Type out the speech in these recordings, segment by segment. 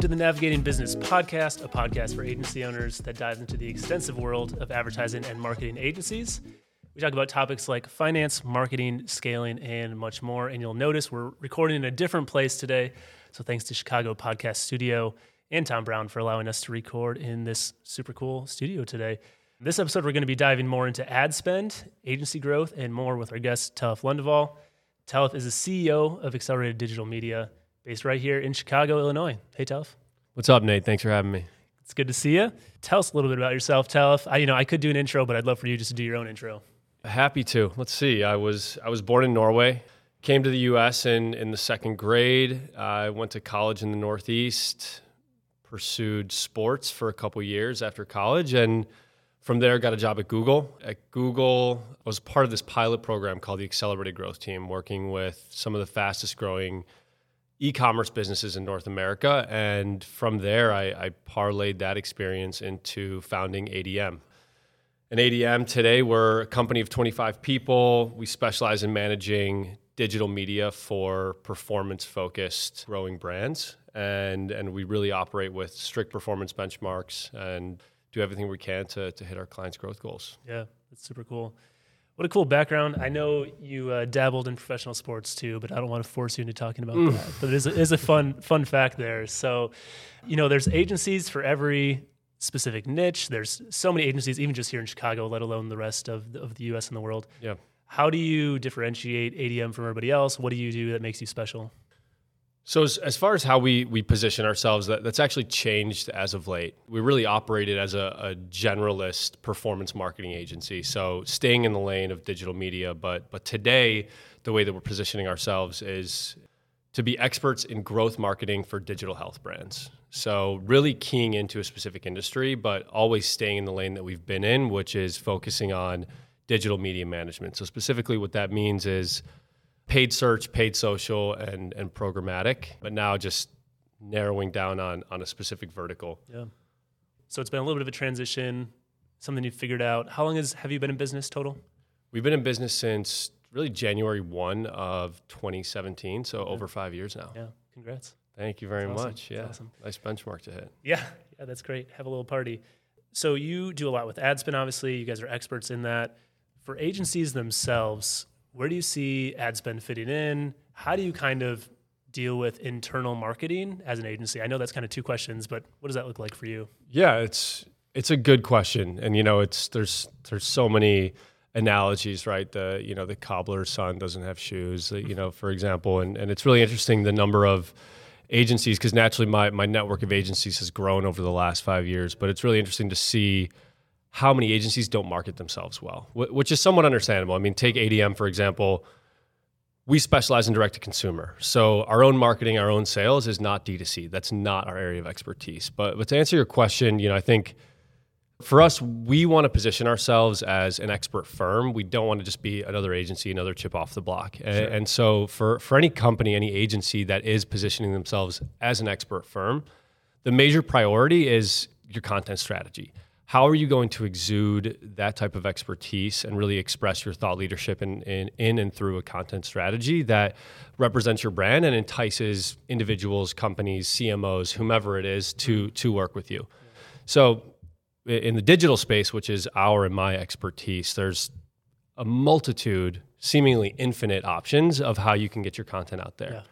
Welcome to the Navigating Business Podcast, a podcast for agency owners that dives into the extensive world of advertising and marketing agencies. We talk about topics like finance, marketing, scaling, and much more. And you'll notice we're recording in a different place today. So thanks to Chicago Podcast Studio and Tom Brown for allowing us to record in this super cool studio today. This episode, we're going to be diving more into ad spend, agency growth, and more with our guest, Talef Lundeval. Talef is the CEO of Accelerated Digital Media, based right here in Chicago, Illinois. Hey, Talef. What's up, Nate? Thanks for having me. It's good to see you. Tell us a little bit about yourself, Talef. I, you know, I could do an intro, but I'd love for you just to do your own intro. Happy to. Let's see. I was I was born in Norway. Came to the U.S. in in the second grade. I went to college in the Northeast. Pursued sports for a couple years after college, and from there, got a job at Google. At Google, I was part of this pilot program called the Accelerated Growth Team, working with some of the fastest growing e-commerce businesses in North America. And from there, I, I parlayed that experience into founding ADM. And ADM today, we're a company of 25 people. We specialize in managing digital media for performance-focused growing brands, and and we really operate with strict performance benchmarks and do everything we can to, to hit our clients' growth goals. Yeah, that's super cool. What a cool background. I know you uh, dabbled in professional sports too, but I don't want to force you into talking about mm. that. But it is a, is a fun fun fact there. So, you know, there's agencies for every specific niche. There's so many agencies, even just here in Chicago, let alone the rest of the, of the U.S. and the world. Yeah. How do you differentiate ADM from everybody else? What do you do that makes you special? So as, as far as how we we position ourselves, that, that's actually changed as of late. We really operated as a, a, generalist performance marketing agency, so staying in the lane of digital media. But but today, the way that we're positioning ourselves is to be experts in growth marketing for digital health brands. So really keying into a specific industry, but always staying in the lane that we've been in, which is focusing on digital media management. So specifically, what that means is paid search, paid social, and and programmatic, but now just narrowing down on on a specific vertical. Yeah. So it's been a little bit of a transition, something you've figured out. How long has have you been in business total? We've been in business since really January 1 of 2017, so yeah. over 5 years now. Yeah. Congrats. Thank you very awesome. much. Yeah. Awesome. Nice benchmark to hit. Yeah. Yeah, that's great. Have a little party. So you do a lot with ad spend obviously. You guys are experts in that. For agencies themselves, where do you see ad spend fitting in? How do you kind of deal with internal marketing as an agency? I know that's kind of two questions, but what does that look like for you? Yeah, it's it's a good question, and you know, it's there's there's so many analogies, right? The you know the cobbler's son doesn't have shoes, you know, mm-hmm. for example, and and it's really interesting the number of agencies because naturally my my network of agencies has grown over the last five years, but it's really interesting to see how many agencies don't market themselves well, which is somewhat understandable. I mean, take ADM for example. We specialize in direct to consumer. So our own marketing, our own sales is not D2C. That's not our area of expertise. But, but to answer your question, you know, I think for us, we want to position ourselves as an expert firm. We don't want to just be another agency, another chip off the block. Sure. And, and so for, for any company, any agency that is positioning themselves as an expert firm, the major priority is your content strategy how are you going to exude that type of expertise and really express your thought leadership in, in, in and through a content strategy that represents your brand and entices individuals, companies, CMOs, whomever it is to, mm-hmm. to work with you? So, in the digital space, which is our and my expertise, there's a multitude, seemingly infinite options of how you can get your content out there. Yeah.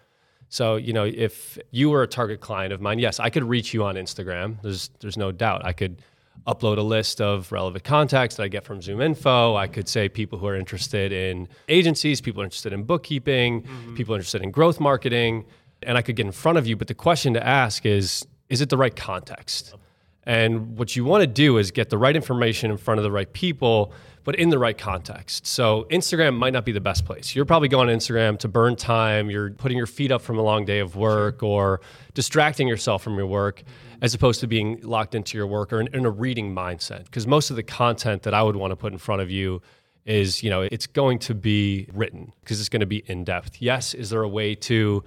So, you know, if you were a target client of mine, yes, I could reach you on Instagram. There's there's no doubt. I could upload a list of relevant contacts that I get from ZoomInfo. I could say people who are interested in agencies, people interested in bookkeeping, mm-hmm. people interested in growth marketing, and I could get in front of you. But the question to ask is, is it the right context? And what you want to do is get the right information in front of the right people, but in the right context. So Instagram might not be the best place. You're probably going on Instagram to burn time, you're putting your feet up from a long day of work or distracting yourself from your work as opposed to being locked into your work or in, in a reading mindset. Because most of the content that I would want to put in front of you is, you know, it's going to be written because it's going to be in depth. Yes, is there a way to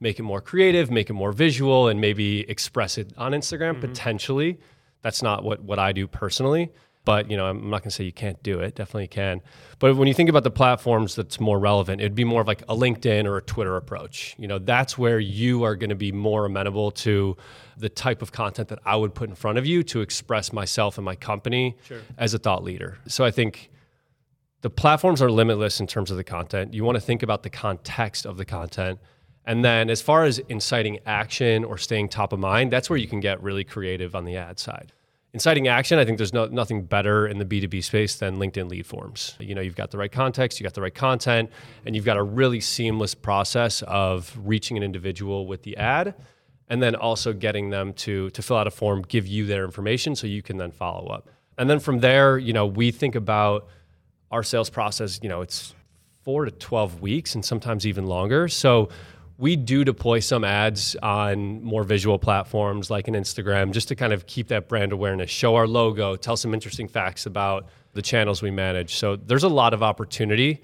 make it more creative, make it more visual, and maybe express it on Instagram? Mm-hmm. Potentially. That's not what, what I do personally. But you know, I'm not going to say you can't do it. Definitely can. But when you think about the platforms that's more relevant, it'd be more of like a LinkedIn or a Twitter approach. You know, that's where you are going to be more amenable to the type of content that I would put in front of you to express myself and my company Sure. as a thought leader. So I think the platforms are limitless in terms of the content. You want to think about the context of the content. And then as far as inciting action or staying top of mind, that's where you can get really creative on the ad side. Inciting action, I think there's no, nothing better in the B2B space than LinkedIn lead forms. You know, you've got the right context, you got the right content, and you've got a really seamless process of reaching an individual with the ad and then also getting them to to fill out a form, give you their information so you can then follow up. And then from there, you know, we think about our sales process, you know, it's 4 to 12 weeks and sometimes even longer. So we do deploy some ads on more visual platforms like an Instagram just to kind of keep that brand awareness, show our logo, tell some interesting facts about the channels we manage. So there's a lot of opportunity,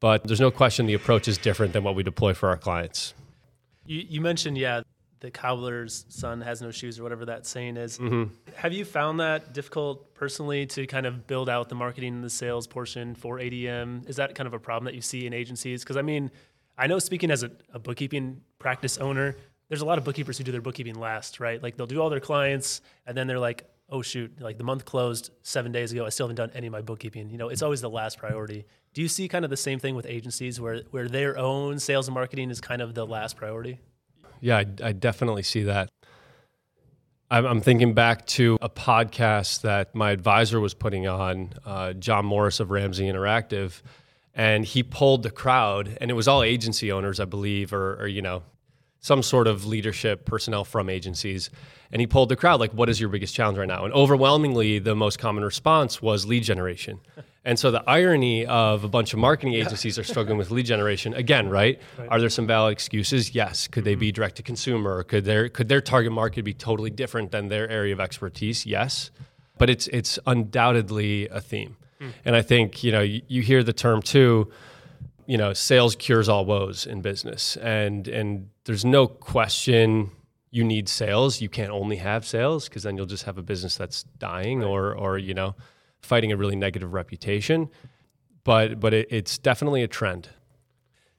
but there's no question the approach is different than what we deploy for our clients. You, you mentioned, yeah, the cobbler's son has no shoes or whatever that saying is. Mm-hmm. Have you found that difficult personally to kind of build out the marketing and the sales portion for ADM? Is that kind of a problem that you see in agencies? Because I mean, I know speaking as a, a bookkeeping practice owner, there's a lot of bookkeepers who do their bookkeeping last, right? Like they'll do all their clients and then they're like, oh shoot, like the month closed seven days ago. I still haven't done any of my bookkeeping. You know, it's always the last priority. Do you see kind of the same thing with agencies where, where their own sales and marketing is kind of the last priority? Yeah, I, I definitely see that. I'm, thinking back to a podcast that my advisor was putting on, uh, John Morris of Ramsey Interactive, and he pulled the crowd, and it was all agency owners, I believe, or, or you know, some sort of leadership personnel from agencies. And he pulled the crowd, like, what is your biggest challenge right now? And overwhelmingly, the most common response was lead generation. And so the irony of a bunch of marketing agencies are struggling with lead generation again, right? Are there some valid excuses? Yes. Could they be mm-hmm. direct to consumer? Could their could their target market be totally different than their area of expertise? Yes. But it's it's undoubtedly a theme. And I think, you know, you, you hear the term too, you know, sales cures all woes in business. And and there's no question you need sales. You can't only have sales because then you'll just have a business that's dying or or you know, fighting a really negative reputation. But but it, it's definitely a trend.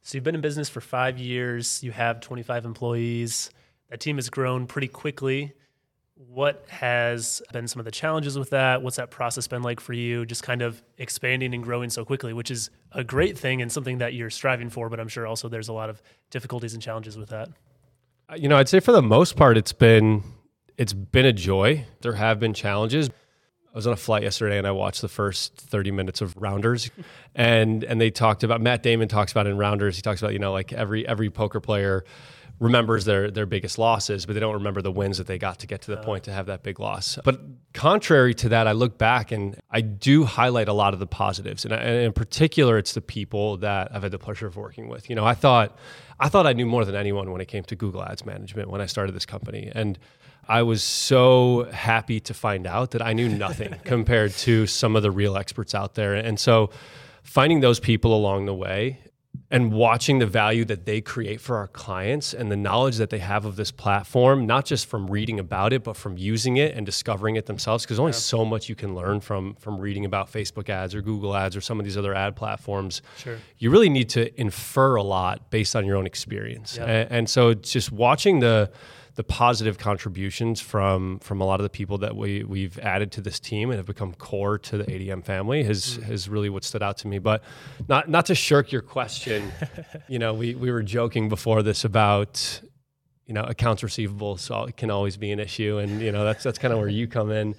So you've been in business for five years. You have 25 employees. That team has grown pretty quickly. What has been some of the challenges with that? What's that process been like for you? Just kind of expanding and growing so quickly, which is a great thing and something that you're striving for. But I'm sure also there's a lot of difficulties and challenges with that. Uh, You know, I'd say for the most part, it's been it's been a joy. There have been challenges. I was on a flight yesterday and I watched the first 30 minutes of Rounders, and and they talked about Matt Damon talks about in Rounders. He talks about you know like every every poker player remembers their their biggest losses, but they don't remember the wins that they got to get to the point to have that big loss. But contrary to that, I look back and I do highlight a lot of the positives, and, I, and in particular, it's the people that I've had the pleasure of working with. You know, I thought I thought I knew more than anyone when it came to Google Ads management when I started this company, and I was so happy to find out that I knew nothing compared to some of the real experts out there, and so finding those people along the way and watching the value that they create for our clients and the knowledge that they have of this platform, not just from reading about it, but from using it and discovering it themselves. Because only so much you can learn from from reading about Facebook ads or Google ads or some of these other ad platforms. Sure. You really need to infer a lot based on your own experience. Yeah. And, and so just watching the the positive contributions from from a lot of the people that we we've added to this team and have become core to the ADM family has mm. has really what stood out to me. But not not to shirk your question, you know, we we were joking before this about you know accounts receivable, so it can always be an issue, and you know that's that's kind of where you come in.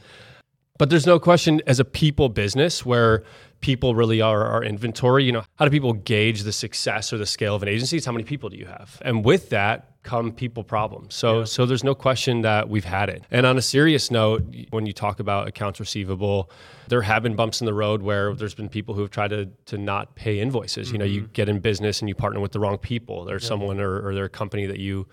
But there's no question as a people business where people really are our inventory, you know, how do people gauge the success or the scale of an agency? It's how many people do you have? And with that come people problems. So so there's no question that we've had it. And on a serious note, when you talk about accounts receivable, there have been bumps in the road where there's been people who have tried to to not pay invoices. You know, you mm-hmm. get in business and you partner with the wrong people. There's someone or, or their company that you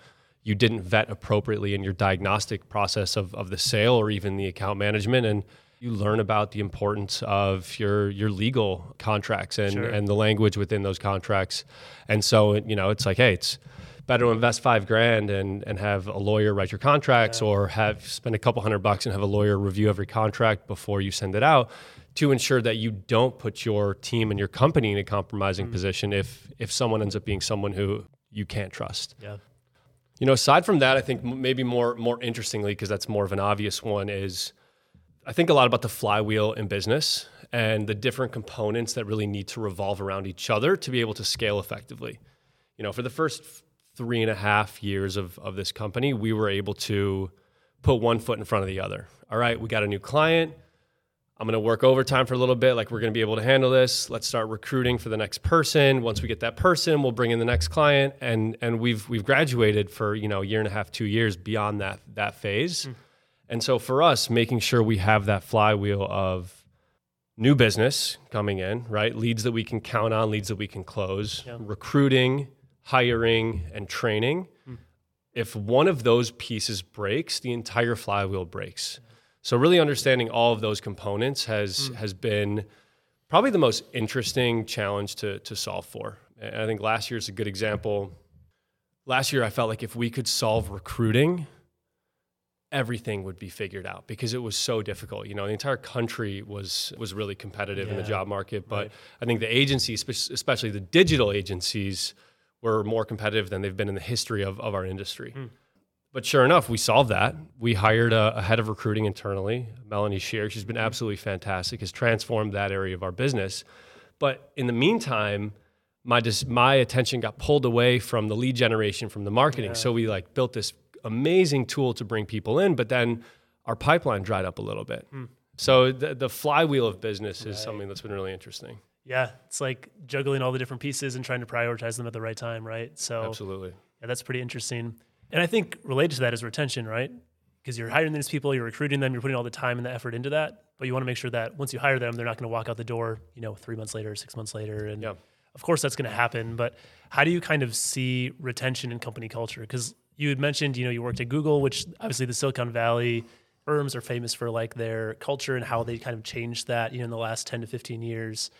you didn't vet appropriately in your diagnostic process of, of the sale or even the account management and you learn about the importance of your your legal contracts and, Sure. and the language within those contracts and so you know it's like hey it's better to invest five grand and, and have a lawyer write your contracts yeah. or have spend a couple hundred bucks and have a lawyer review every contract before you send it out to ensure that you don't put your team and your company in a compromising mm. position if if someone ends up being someone who you can't trust. Yeah. You know, aside from that, I think maybe more more interestingly, because that's more of an obvious one, is I think a lot about the flywheel in business and the different components that really need to revolve around each other to be able to scale effectively. You know, for the first three and a half years of, of this company, we were able to put one foot in front of the other. All right, we got a new client. I'm going to work overtime for a little bit. Like, we're going to be able to handle this. Let's start recruiting for the next person. Once we get that person, we'll bring in the next client. And, and we've, we've graduated for, you know, a year and a half, two years beyond that, that phase. Mm. And so for us, making sure we have that flywheel of new business coming in, right? Leads that we can count on, leads that we can close, yeah. recruiting, hiring, and training. Mm. If one of those pieces breaks, the entire flywheel breaks. So really understanding all of those components has mm. has been probably the most interesting challenge to to solve for. And I think last year is a good example. Last year I felt like if we could solve recruiting, everything would be figured out because it was so difficult. You know, the entire country was was really competitive yeah, in the job market, but right. I think the agencies, especially the digital agencies, were more competitive than they've been in the history of, of our industry. Mm. But sure enough, we solved that. We hired a, a, head of recruiting internally, Melanie Shear. She's been absolutely fantastic, has transformed that area of our business. But in the meantime, my dis- my attention got pulled away from the lead generation, from the marketing. Yeah. So we like built this amazing tool to bring people in, but then our pipeline dried up a little bit. Mm. So the, the flywheel of business is right. something that's been really interesting. Yeah, it's like juggling all the different pieces and trying to prioritize them at the right time, right? So absolutely, yeah, that's pretty interesting. And I think related to that is retention, right? Because you're hiring these people, you're recruiting them, you're putting all the time and the effort into that. But you want to make sure that once you hire them, they're not going to walk out the door, you know, three months later, six months later. And yeah. of course, that's going to happen. But how do you kind of see retention in company culture? Because you had mentioned, you know, you worked at Google, which obviously the Silicon Valley firms are famous for like their culture and how they kind of changed that, you know, in the last 10 to 15 years.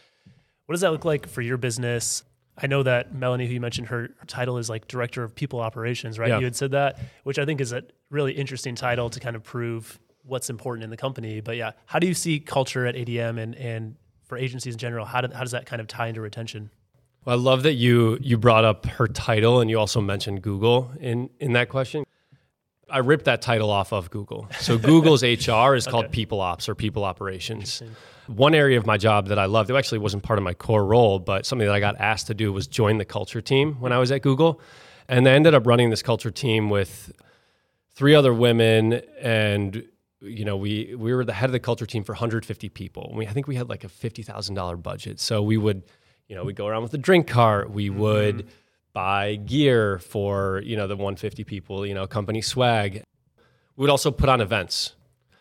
What does that look like for your business? I know that Melanie, who you mentioned, her, her title is like director of people operations, right? Yeah. You had said that, which I think is a really interesting title to kind of prove what's important in the company. But yeah, how do you see culture at ADM and and for agencies in general? How, do, how does that kind of tie into retention? Well, I love that you you brought up her title and you also mentioned Google in in that question. I ripped that title off of Google. So Google's HR is okay. called People Ops or People Operations. One area of my job that I loved, it actually wasn't part of my core role, but something that I got asked to do was join the culture team when I was at Google. And I ended up running this culture team with three other women and you know, we we were the head of the culture team for 150 people. We I think we had like a $50,000 budget. So we would, you know, we'd go around with a drink cart, we mm-hmm. would buy gear for, you know, the 150 people, you know, company swag. We would also put on events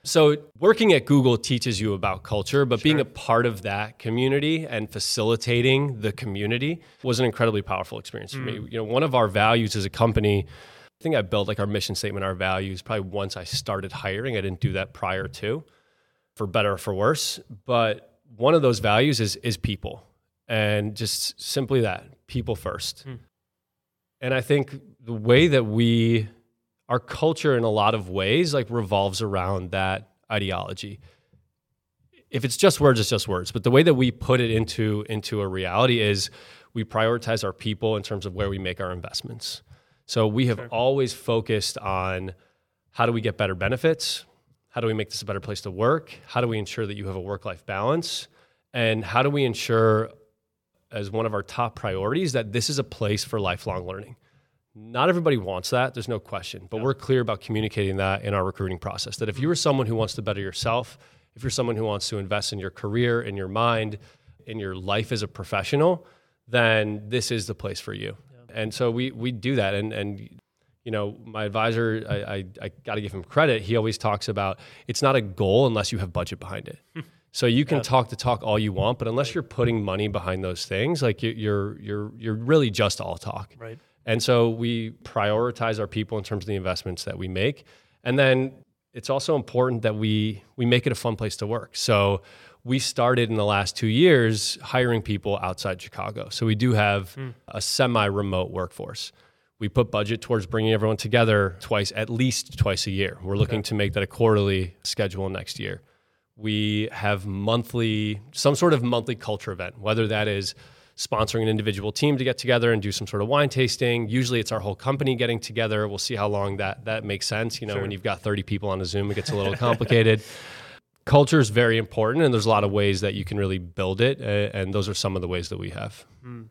so, working at Google teaches you about culture, but sure. being a part of that community and facilitating the community was an incredibly powerful experience for mm. me. You know, one of our values as a company, I think I built like our mission statement, our values, probably once I started hiring. I didn't do that prior to, for better or for worse. But one of those values is is people, and just simply that, people first. Mm. And I think the way that we our culture in a lot of ways like revolves around that ideology. If it's just words it's just words. But the way that we put it into into a reality is we prioritize our people in terms of where we make our investments. So we have sure. always focused on how do we get better benefits? How do we make this a better place to work? How do we ensure that you have a work life balance? And how do we ensure as one of our top priorities that this is a place for lifelong learning not everybody wants that, there's no question, but yeah. we're clear about communicating that in our recruiting process. That if you are someone who wants to better yourself, if you're someone who wants to invest in your career, in your mind, in your life as a professional, then this is the place for you. Yeah. And so we we do that. And and you know, my advisor, I, I, I got to give him credit. He always talks about it's not a goal unless you have budget behind it. So you can yeah. talk the talk all you want, but unless you're putting money behind those things, like you're you're you're really just all talk. Right. And so we prioritize our people in terms of the investments that we make. And then it's also important that we we make it a fun place to work. So we started in the last two years hiring people outside Chicago. So we do have mm. a semi-remote workforce. We put budget towards bringing everyone together twice, at least twice a year. We're looking okay. to make that a quarterly schedule next year. We have monthly, some sort of monthly culture event, whether that is sponsoring an individual team to get together and do some sort of wine tasting. Usually it's our whole company getting together. We'll see how long that that makes sense. You know, sure. when you've got 30 people on a Zoom, it gets a little complicated. Culture is very important, and there's a lot of ways that you can really build it. Uh, and those are some of the ways that we have. Mm.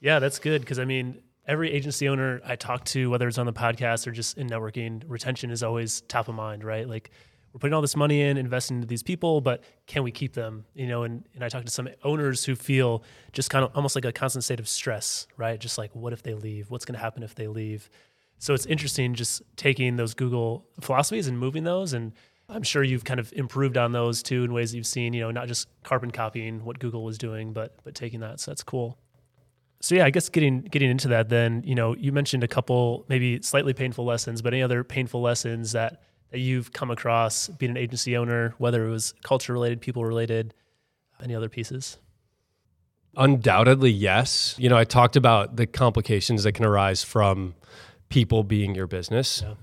Yeah, that's good because I mean, every agency owner I talk to, whether it's on the podcast or just in networking, retention is always top of mind, right? Like we're putting all this money in, investing into these people, but can we keep them? You know, and, and I talk to some owners who feel just kind of almost like a constant state of stress, right? Just like, what if they leave? What's going to happen if they leave? So it's interesting just taking those Google philosophies and moving those. And I'm sure you've kind of improved on those too in ways that you've seen, you know, not just carbon copying what Google was doing, but but taking that. So that's cool. So yeah, I guess getting getting into that then, you know, you mentioned a couple maybe slightly painful lessons, but any other painful lessons that that you've come across being an agency owner, whether it was culture related, people related, any other pieces? Undoubtedly, yes. You know, I talked about the complications that can arise from people being your business. Yeah.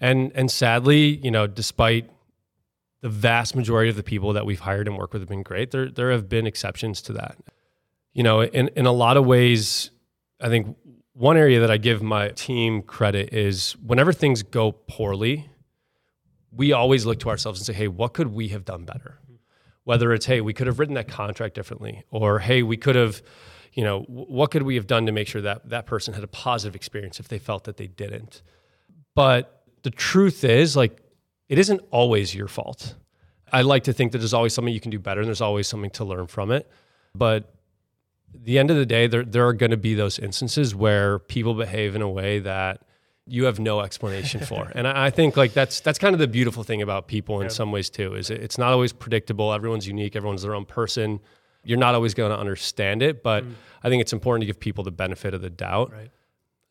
And and sadly, you know, despite the vast majority of the people that we've hired and worked with have been great, there there have been exceptions to that. You know, in in a lot of ways, I think one area that I give my team credit is whenever things go poorly, we always look to ourselves and say, hey, what could we have done better? Whether it's, hey, we could have written that contract differently, or hey, we could have, you know, what could we have done to make sure that that person had a positive experience if they felt that they didn't? But the truth is, like, it isn't always your fault. I like to think that there's always something you can do better and there's always something to learn from it. But the end of the day, there, there are going to be those instances where people behave in a way that you have no explanation for. and I, I, think like that's that's kind of the beautiful thing about people in some ways too. Is it, it's not always predictable. Everyone's unique. Everyone's their own person. You're not always going to understand it, but mm. I think it's important to give people the benefit of the doubt. Right.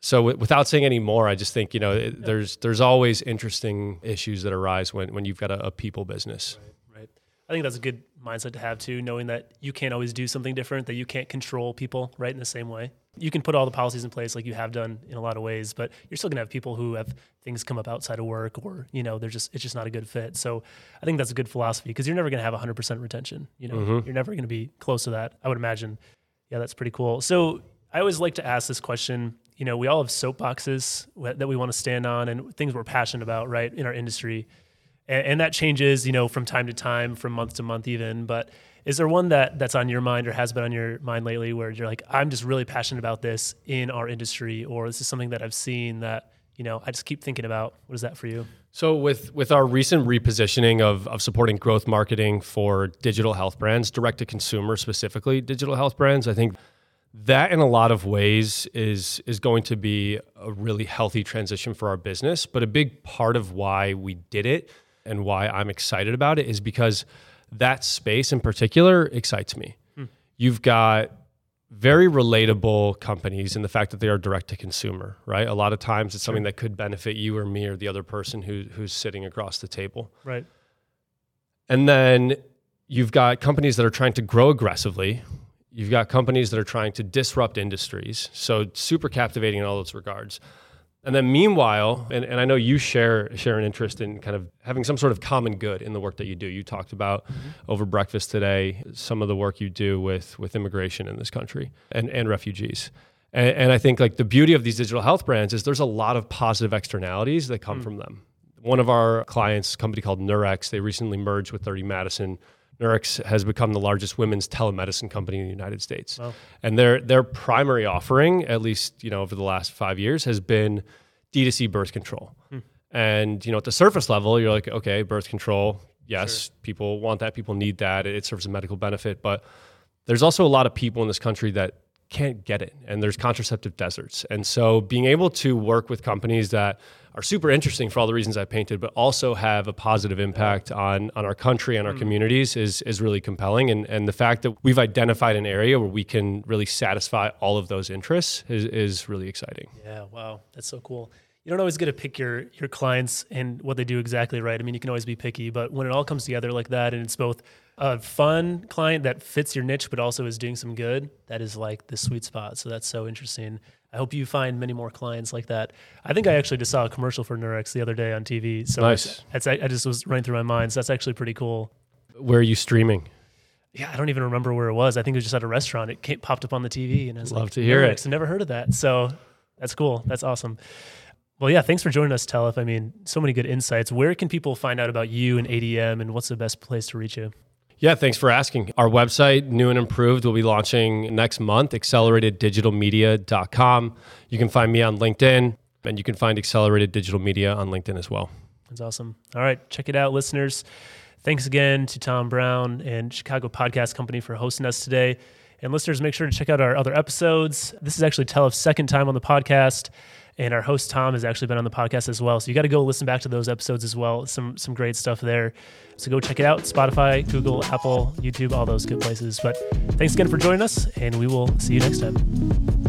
So w- without saying any more, I just think you know it, yeah. there's there's always interesting issues that arise when when you've got a, a people business. Right. right. I think that's a good mindset to have too, knowing that you can't always do something different, that you can't control people right in the same way you can put all the policies in place like you have done in a lot of ways, but you're still gonna have people who have things come up outside of work or, you know, they're just, it's just not a good fit. So I think that's a good philosophy because you're never gonna have 100% retention. You know, mm-hmm. you're never gonna be close to that. I would imagine. Yeah, that's pretty cool. So I always like to ask this question. You know, we all have soapboxes that we want to stand on and things we're passionate about, right, in our industry. And, and that changes, you know, from time to time, from month to month, even. But is there one that that's on your mind or has been on your mind lately where you're like, I'm just really passionate about this in our industry, or this is something that I've seen that you know I just keep thinking about? What is that for you? So with with our recent repositioning of of supporting growth marketing for digital health brands, direct to consumer specifically digital health brands, I think that in a lot of ways is is going to be a really healthy transition for our business. But a big part of why we did it and why I'm excited about it is because that space in particular excites me. Hmm. You've got very relatable companies in the fact that they are direct to consumer, right? A lot of times it's something that could benefit you or me or the other person who, who's sitting across the table. Right. And then you've got companies that are trying to grow aggressively. You've got companies that are trying to disrupt industries. So super captivating in all those regards. And then meanwhile, and, and I know you share share an interest in kind of having some sort of common good in the work that you do. You talked about mm-hmm. over breakfast today some of the work you do with with immigration in this country and, and refugees. And, and I think like the beauty of these digital health brands is there's a lot of positive externalities that come mm. from them. One of our clients, a company called Nurx, they recently merged with 30 Madison. Nurx has become the largest women's telemedicine company in the United States. Wow. And their their primary offering, at least you know over the last five years, has been D2C birth control. Hmm. And you know, at the surface level, you're like, okay, birth control, yes, sure. people want that, people need that, it serves a medical benefit, but there's also a lot of people in this country that can't get it and there's contraceptive deserts. And so being able to work with companies that are super interesting for all the reasons I painted, but also have a positive impact on, on our country and our mm. communities is, is really compelling. And, and the fact that we've identified an area where we can really satisfy all of those interests is, is really exciting. Yeah, wow, that's so cool. You don't always get to pick your your clients and what they do exactly right. I mean, you can always be picky, but when it all comes together like that, and it's both a fun client that fits your niche, but also is doing some good, that is like the sweet spot. So that's so interesting. I hope you find many more clients like that. I think I actually just saw a commercial for Nurx the other day on TV. So Nice. it's, I just was running through my mind. So that's actually pretty cool. Where are you streaming? Yeah, I don't even remember where it was. I think it was just at a restaurant. It came, popped up on the TV, and I was Love like, to hear it. Nurx, I never heard of that. So that's cool. That's awesome. Well, yeah, thanks for joining us, Telef. I mean, so many good insights. Where can people find out about you and ADM, and what's the best place to reach you? Yeah, thanks for asking. Our website, new and improved, will be launching next month, accelerateddigitalmedia.com. You can find me on LinkedIn, and you can find Accelerated Digital Media on LinkedIn as well. That's awesome. All right, check it out, listeners. Thanks again to Tom Brown and Chicago Podcast Company for hosting us today. And listeners, make sure to check out our other episodes. This is actually Telef's second time on the podcast, and our host Tom has actually been on the podcast as well. So you got to go listen back to those episodes as well. Some some great stuff there. So go check it out. Spotify, Google, Apple, YouTube, all those good places. But thanks again for joining us, and we will see you next time.